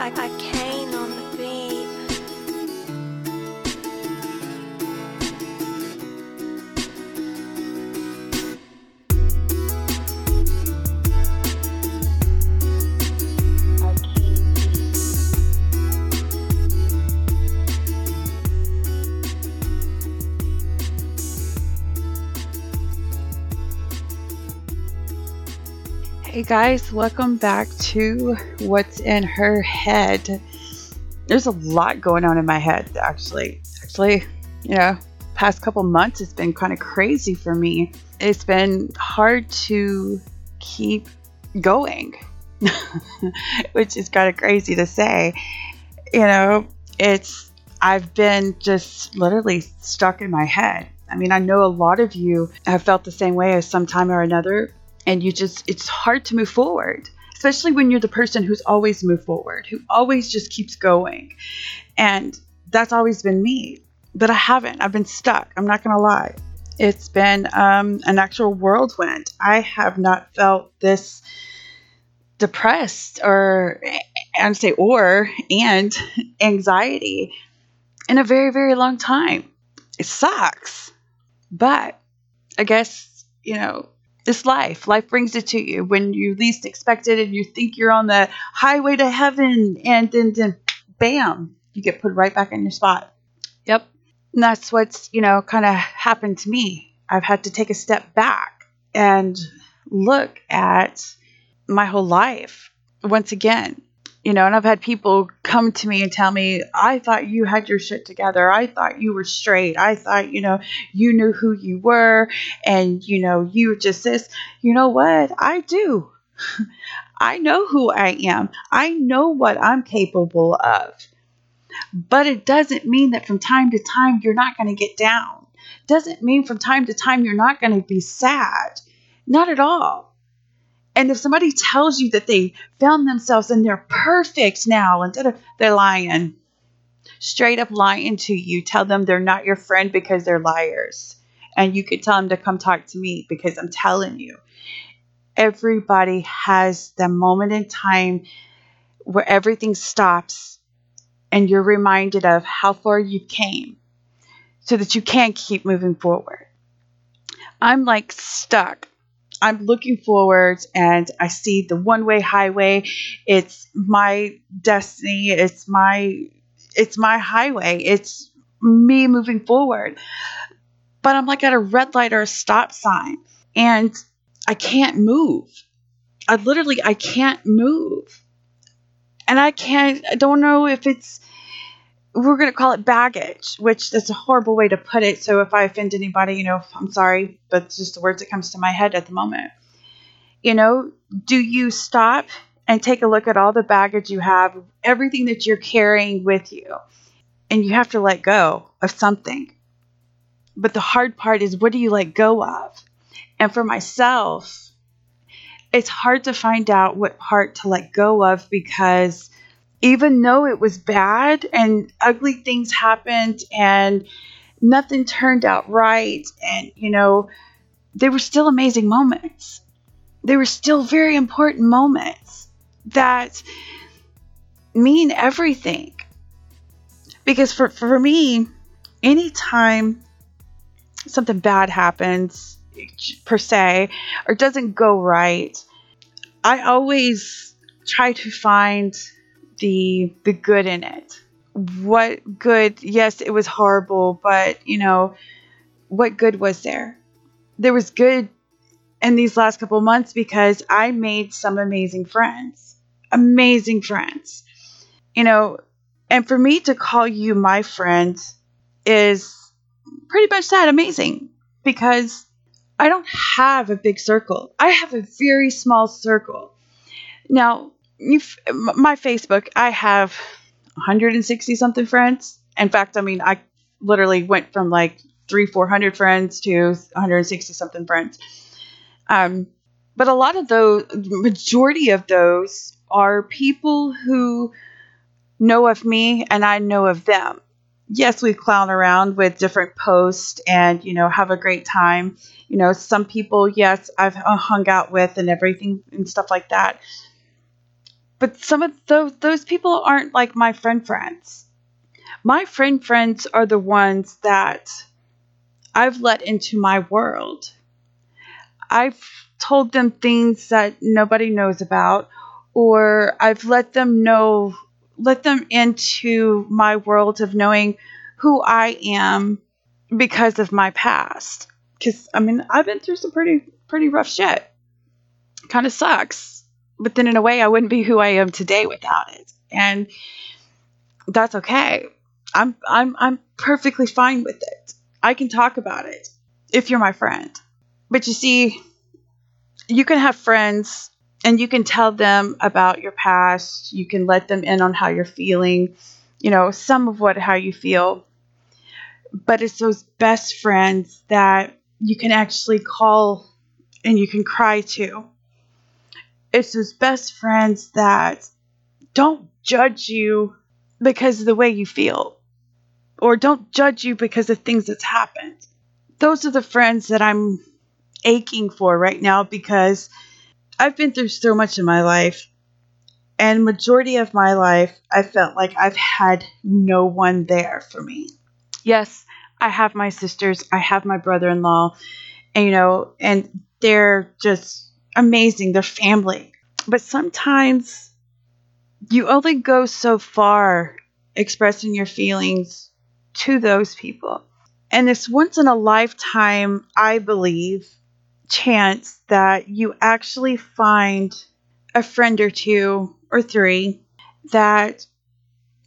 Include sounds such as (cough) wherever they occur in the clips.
I, I Kane guys, welcome back to What's in Her Head. There's a lot going on in my head, actually. Actually, you know, past couple months it's been kind of crazy for me. It's been hard to keep going, (laughs) which is kind of crazy to say. You know, it's, I've been just literally stuck in my head. I mean, I know a lot of you have felt the same way as some time or another and you just it's hard to move forward especially when you're the person who's always moved forward who always just keeps going. And that's always been me but i haven't. I've been stuck. I'm not gonna lie. It's been um, an actual whirlwind. I have not felt this depressed or and say or and anxiety in a very very long time. It sucks but i guess you know this life. Life brings it to you when you least expect it and you think you're on the highway to heaven and then, then bam, you get put right back in your spot. Yep. And that's what's, you know, kind of happened to me. I've had to take a step back and look at my whole life once again. You know, and I've had people come to me and tell me, I thought you had your shit together. I thought you were straight. I thought, you know, you knew who you were and, you know, you just this. You know what? I do. (laughs) I know who I am. I know what I'm capable of. But it doesn't mean that from time to time you're not going to get down. Doesn't mean from time to time you're not going to be sad. Not at all. And if somebody tells you that they found themselves and they're perfect now, instead of they're lying, straight up lying to you, tell them they're not your friend because they're liars. And you could tell them to come talk to me because I'm telling you, everybody has that moment in time where everything stops and you're reminded of how far you came so that you can keep moving forward. I'm like stuck I'm looking forward and I see the one way highway. It's my destiny. It's my it's my highway. It's me moving forward. But I'm like at a red light or a stop sign and I can't move. I literally I can't move. And I can't I don't know if it's we're going to call it baggage, which that's a horrible way to put it. So if I offend anybody, you know, I'm sorry, but it's just the words that comes to my head at the moment. You know, do you stop and take a look at all the baggage you have, everything that you're carrying with you, and you have to let go of something. But the hard part is what do you let go of? And for myself, it's hard to find out what part to let go of because even though it was bad and ugly things happened and nothing turned out right and you know they were still amazing moments. They were still very important moments that mean everything. Because for, for me anytime something bad happens per se or doesn't go right i always try to find the the good in it. What good? Yes, it was horrible, but you know, what good was there? There was good in these last couple months because I made some amazing friends. Amazing friends. You know, and for me to call you my friend is pretty much that amazing because I don't have a big circle. I have a very small circle. Now, you my Facebook, I have 160 something friends. In fact, I mean, I literally went from like three, 400 friends to 160 something friends. Um, but a lot of those, majority of those are people who know of me and I know of them. Yes, we clown around with different posts and, you know, have a great time. You know, some people, yes, I've hung out with and everything and stuff like that but some of those those people aren't like my friend friends. My friend friends are the ones that I've let into my world. I've told them things that nobody knows about or I've let them know let them into my world of knowing who I am because of my past. Cuz I mean, I've been through some pretty pretty rough shit. Kind of sucks. But then in a way I wouldn't be who I am today without it. And that's okay. I'm I'm I'm perfectly fine with it. I can talk about it if you're my friend. But you see, you can have friends and you can tell them about your past. You can let them in on how you're feeling, you know, some of what how you feel. But it's those best friends that you can actually call and you can cry to. It's those best friends that don't judge you because of the way you feel or don't judge you because of things that's happened. Those are the friends that I'm aching for right now because I've been through so much in my life. And majority of my life, I felt like I've had no one there for me. Yes, I have my sisters, I have my brother-in-law, and, you know, and they're just amazing. They're family. But sometimes you only go so far expressing your feelings to those people. And it's once in a lifetime, I believe, chance that you actually find a friend or two or three that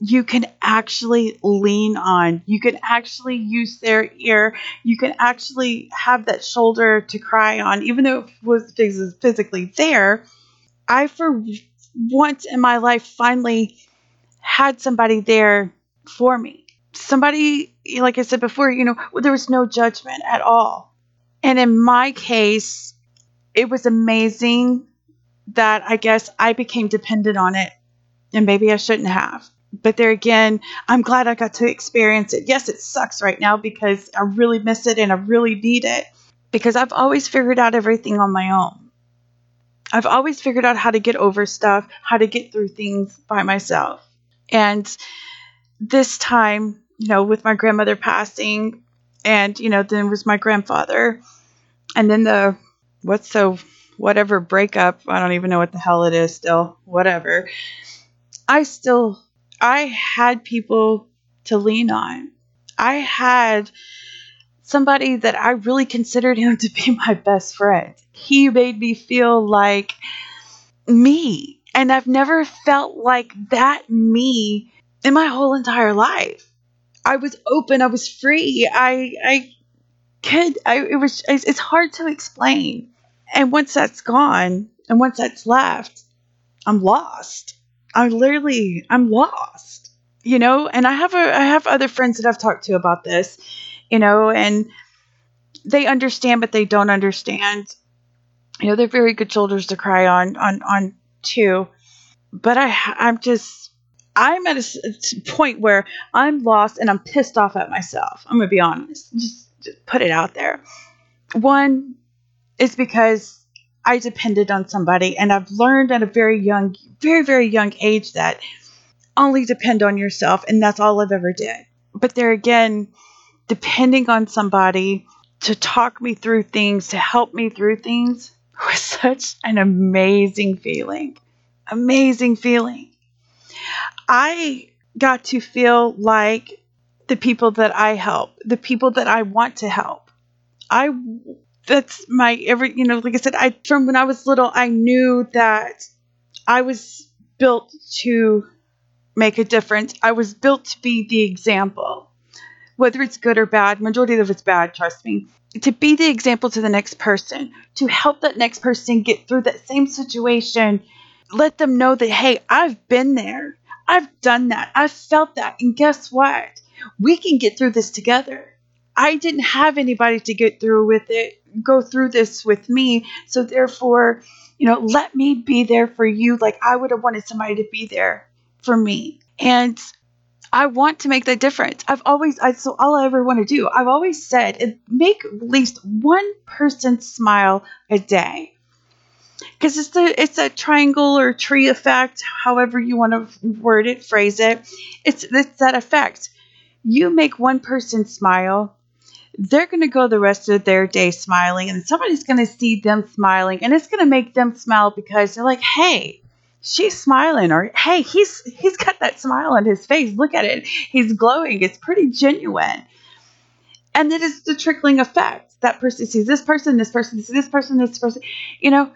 you can actually lean on. You can actually use their ear. You can actually have that shoulder to cry on, even though it was physically there. I, for once in my life, finally had somebody there for me. Somebody, like I said before, you know, there was no judgment at all. And in my case, it was amazing that I guess I became dependent on it. And maybe I shouldn't have. But there again, I'm glad I got to experience it. Yes, it sucks right now because I really miss it and I really need it because I've always figured out everything on my own. I've always figured out how to get over stuff, how to get through things by myself. And this time, you know, with my grandmother passing, and, you know, then was my grandfather, and then the, what's the, whatever breakup, I don't even know what the hell it is still, whatever. I still, I had people to lean on. I had somebody that I really considered him (laughs) to be my best friend. He made me feel like me and I've never felt like that me in my whole entire life. I was open, I was free. I I could I it was it's hard to explain. And once that's gone and once that's left, I'm lost. I literally I'm lost. You know, and I have a I have other friends that I've talked to about this, you know, and they understand but they don't understand. You know, they're very good shoulders to cry on on on too. But I, I'm just, I'm at a point where I'm lost and I'm pissed off at myself. I'm gonna be honest. Just, just put it out there. One is because I depended on somebody, and I've learned at a very young, very very young age that only depend on yourself, and that's all I've ever did. But there again, depending on somebody to talk me through things, to help me through things, (laughs) was such an amazing feeling. Amazing feeling. I got to feel like the people that I help, the people that I want to help. I that's my every you know like I said I from when I was little I knew that I was built to make a difference. I was built to be the example. Whether it's good or bad, majority of it's bad, trust me to be the example to the next person, to help that next person get through that same situation. Let them know that, hey, I've been there. I've done that. I've felt that. And guess what? We can get through this together. I didn't have anybody to get through with it, go through this with me. So therefore, you know, let me be there for you like I would have wanted somebody to be there for me. And I want to make that difference. I've always, I, so all I ever want to do, I've always said, make at least one person smile a day. because it's the it's a triangle or tree effect, however you want to word it, phrase it. It's it's that effect. You make one person smile, they're going to go the rest of their day smiling, and somebody's going to see them smiling, and it's going to make them smile because they're like, "Hey, she's smiling," or "Hey, he's he's got that smile on his face. Look at it, he's glowing. It's pretty genuine." And then it's the trickling effect. That person sees this person, this person sees this person, this person. You know,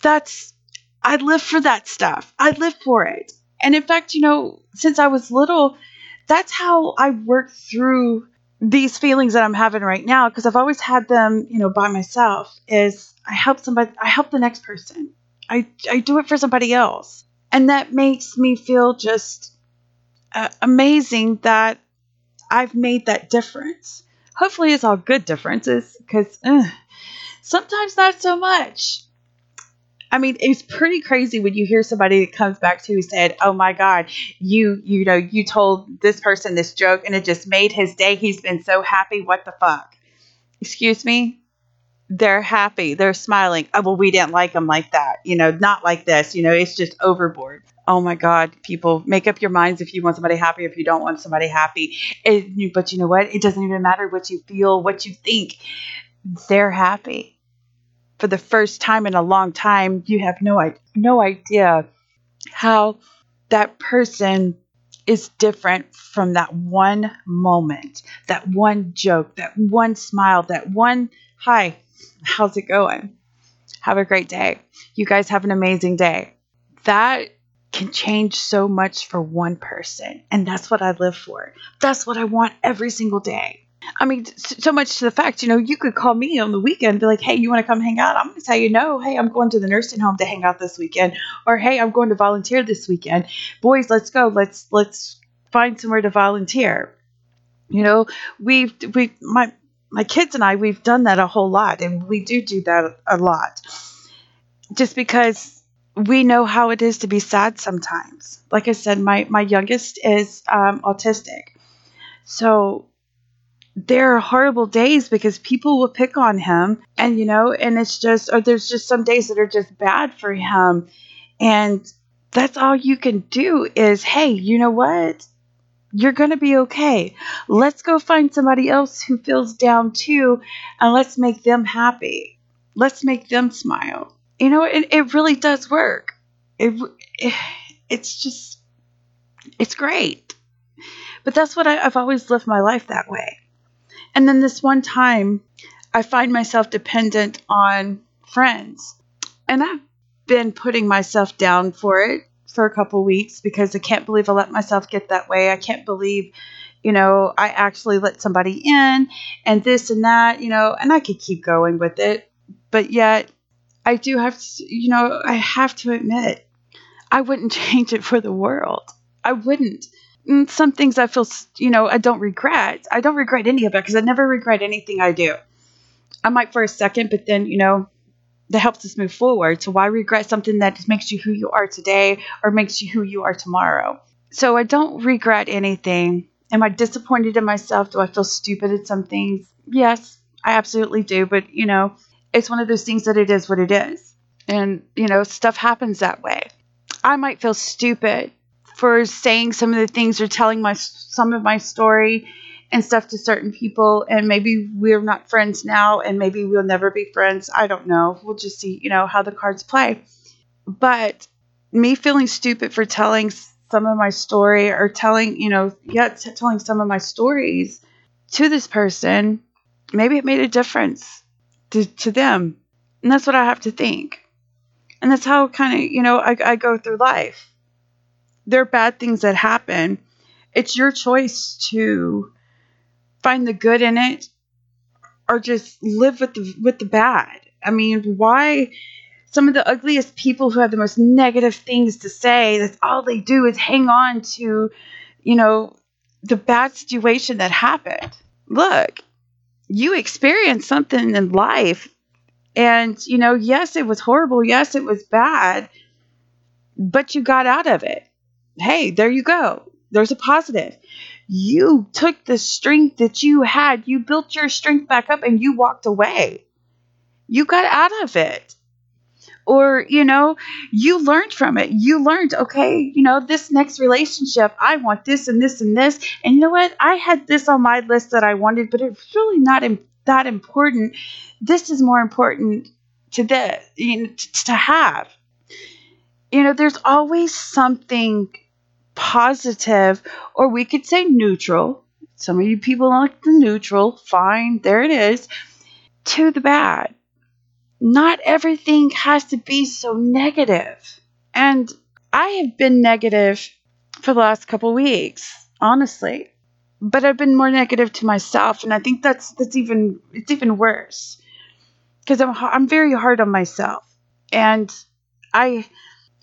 that's I live for that stuff. I live for it. And in fact, you know, since I was little, that's how I worked through these feelings that I'm having right now because I've always had them, you know, by myself is I help somebody I help the next person. I I do it for somebody else. And that makes me feel just uh, amazing that I've made that difference. Hopefully it's all good differences because sometimes not so much. I mean, it's pretty crazy when you hear somebody that comes back to who said, "Oh my God, you you know you told this person this joke and it just made his day. He's been so happy. What the fuck?" Excuse me. They're happy. They're smiling. Oh well, we didn't like them like that. You know, not like this. You know, it's just overboard. Oh my God, people, make up your minds if you want somebody happy, or if you don't want somebody happy. It, but you know what? It doesn't even matter what you feel, what you think. They're happy for the first time in a long time, you have no no idea how that person is different from that one moment, that one joke, that one smile, that one hi, how's it going? Have a great day. You guys have an amazing day. That can change so much for one person. And that's what I live for. That's what I want every single day. I mean, so much to the fact, you know, you could call me on the weekend be like, hey, you want to come hang out? I'm going to tell you, no, hey, I'm going to the nursing home to hang out this weekend. Or, hey, I'm going to volunteer this weekend. Boys, let's go. Let's, let's find somewhere to volunteer. You know, we've, we, my, my kids and I, we've done that a whole lot. And we do do that a lot just because we know how it is to be sad sometimes. Like I said, my, my youngest is um, autistic. So there are horrible days because people will pick on him and you know and it's just or there's just some days that are just bad for him. And that's all you can do is hey you know what? You're going to be okay. Let's go find somebody else who feels down too and let's make them happy. Let's make them smile. You know it, it really does work. It, it (sighs) it's just it's great. But that's what I, i've always lived my life that way and then this one time, I find myself dependent on friends. And I've been putting myself down for it for a couple weeks because I can't believe I let myself get that way. I can't believe, you know, I actually let somebody in and this and that, you know, and I could keep going with it. But yet, I do have to, you know, I have to admit, I wouldn't (laughs) change it for the world. I wouldn't. Some things I feel, you know, I don't regret. I don't regret any of it because I never regret anything I do. I might for a second, but then, you know, that helps us move forward. So why regret something that makes you who you are today or makes you who you are tomorrow? So I don't regret anything. Am I disappointed in myself? Do I feel stupid at some things? Yes, I absolutely do. But, you know, it's one of those things that it is what it is. And, you know, stuff happens that way. I might feel stupid for saying some of the things or telling my some of my story and stuff to certain people. And maybe we're not friends now and maybe we'll never be friends. I don't know. We'll just see you know how the cards play. But me feeling stupid for telling some of my story or telling you know yeah telling some of my stories to this person maybe it made a difference to, to them. And that's what i have to think. And that's how kind of you know I, I go through life there are bad things that happen. It's your choice to find the good in it or just live with the with the bad. I mean, why some of the ugliest people who have the most negative things to say, that's all they do is hang on to, you know, the bad situation that happened. Look, you experienced something in life and, you know, yes, it was horrible. Yes, it was bad, but you got out of it hey, there you go. There's a positive. You took the strength that you had, you built your strength back up, and you walked away. You got out of it. or you know you learned from it you learned okay you know this next relationship i want this and this and this and you know what i had this on my list that i wanted but it's really not Im- that important this is more important to this you know, t- to have you know there's always something positive or we could say neutral. Some of you people like the neutral. Fine there it is. To the bad. Not everything has to be so negative. And I have been negative for the last couple weeks, honestly. But I've been more negative to myself, and I think that's that's even it's even worse. Because I'm I'm very hard on myself, and I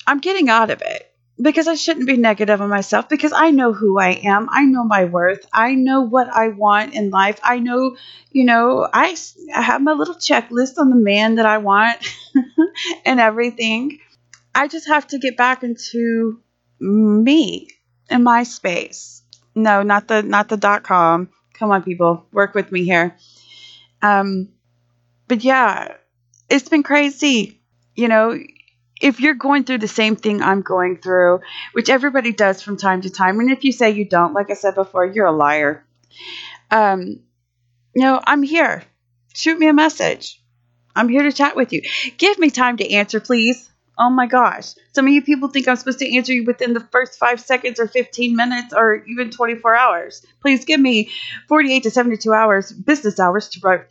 I'm getting out of it because I shouldn't be negative on myself because I know who I am. I know my worth. I know what I want in life. I know, you know, I, I have my little checklist on the man that I want (laughs) and everything. I just have to get back into me and my space. No, not the not the dot com. Come on, people, work with me here. Um, but yeah, it's been crazy. You know, if you're going through the same thing I'm going through, which everybody does from time to time, and if you say you don't, like I said before, you're a liar. Um, know, I'm here. Shoot me a message. I'm here to chat with you. Give me time to answer, please. Oh my gosh. Some of you people think I'm supposed to answer you within the first five seconds or 15 minutes or even 24 hours. Please give me 48 to 72 hours, business hours to,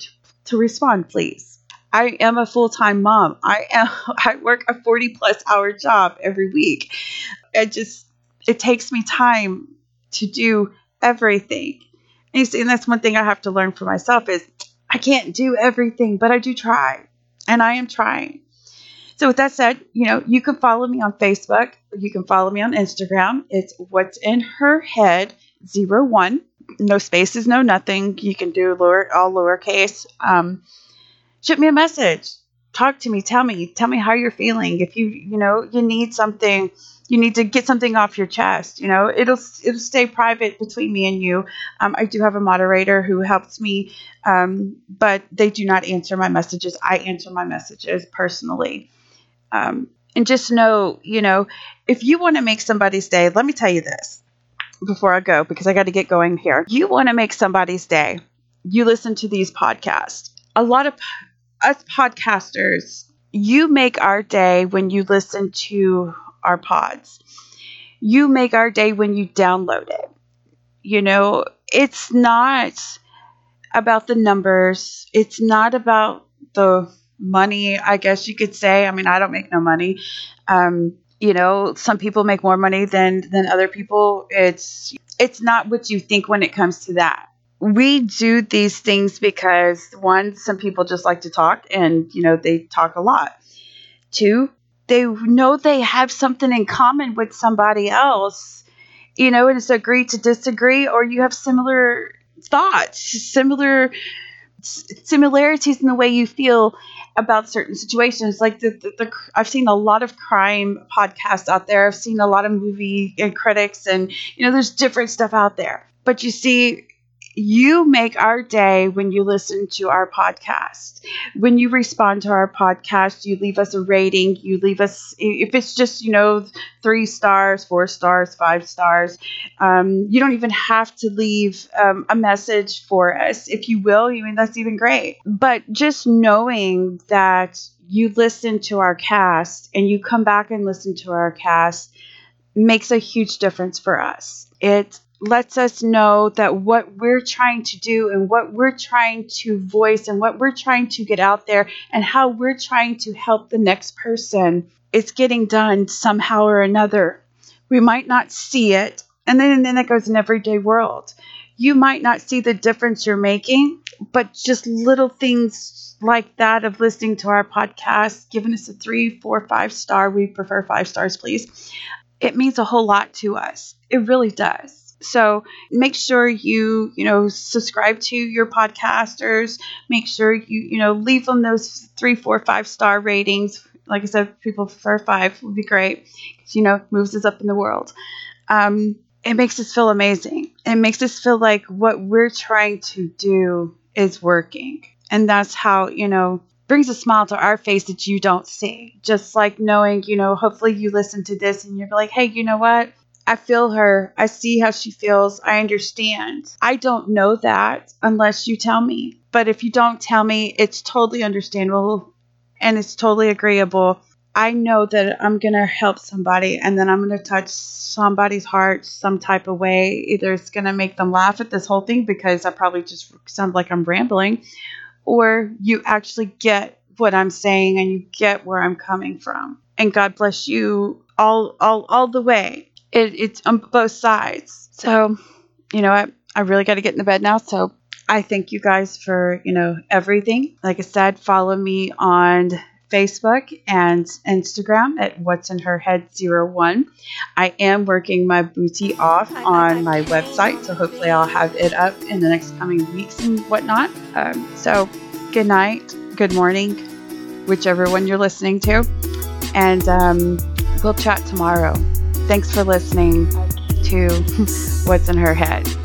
to respond, please. I am a full time mom. I am (laughs) I work a 40 plus hour job every week. It just it takes me time to do everything. And you see, and that's one thing I have to learn for myself is I can't do everything, but I do try. And I am trying. So with that said, you know, you can follow me on Facebook. You can follow me on Instagram. It's what's in her head zero one. No spaces, no nothing. You can do lower all lowercase. Um, shoot me a message. Talk to me. Tell me. Tell me how you're feeling. If you you know you need something you need to get something off your chest you know it'll it'll stay private between me and you. Um, i do have a moderator who helps me um, but they do not answer my messages. I answer my messages personally. Um, and just know you know if you want to make somebody's day let me tell you this before i go because i got to get going here. You want to make somebody's day you listen to these podcasts. A lot of us podcasters, you make our day when you listen to our pods. You make our day when you download it. You know, it's not about the numbers, it's not about the money, I guess you could say. I mean, I don't make no money. Um, you know, some people make more money than than other people. It's it's not what you think when it comes to that we do these things because one, some people just like to talk and, you know, they talk a lot. Two, they know they have something in common with somebody else, you know, and it's agree to disagree, or you have similar thoughts, similar similarities in the way you feel about certain situations. Like the, the, the, I've seen a lot of crime podcasts out there. I've seen a lot of movie and critics, and you know, there's different stuff out there. But you see, you make our day when you listen to our podcast. When you respond to our podcast, you leave us a rating. You leave us, if it's just, you know, three stars, four stars, five stars, um, you don't even have to leave um, a message for us. If you will, I mean, that's even great. But just knowing that you listen to our cast and you come back and listen to our cast makes a huge difference for us. It lets us know that what we're trying to do and what we're trying to voice and what we're trying to get out there and how we're trying to help the next person is getting done somehow or another. We might not see it, and then, and then it goes in everyday world. You might not see the difference you're making, but just little things like that of listening to our podcast, giving us a three, four, five star. We prefer five stars, please. It means a whole lot to us. It really does. So make sure you, you know, subscribe to your podcasters. Make sure you, you know, leave them those three, four, five star ratings. Like I said, people prefer five would be great because, you know, moves us up in the world. Um, it makes us feel amazing. It makes us feel like what we're trying to do is working. And that's how, you know, brings a smile to our face that you don't see. Just like knowing, you know, hopefully you listen to this and you're like, hey, you know what? I feel her. I see how she feels. I understand. I don't know that unless you tell me. But if you don't tell me, it's totally understandable and it's totally agreeable. I know that I'm going to help somebody and then I'm going to touch somebody's heart some type of way. Either it's going to make them laugh at this whole thing because I probably just sound like I'm rambling, or you actually get what I'm saying and you get where I'm coming from. And God bless you all all all the way. It, it's on both sides. So, you know what? I really got to get in the bed now. So I thank you guys for, you know, everything. Like I said, follow me on Facebook and Instagram at What's in Her Head 01. I am working my booty off on my website, so hopefully I'll have it up in the next coming weeks and whatnot. Um, so, good night, good morning, whichever one you're listening to, and um, we'll chat tomorrow. Thanks for listening to (laughs) What's in Her Head.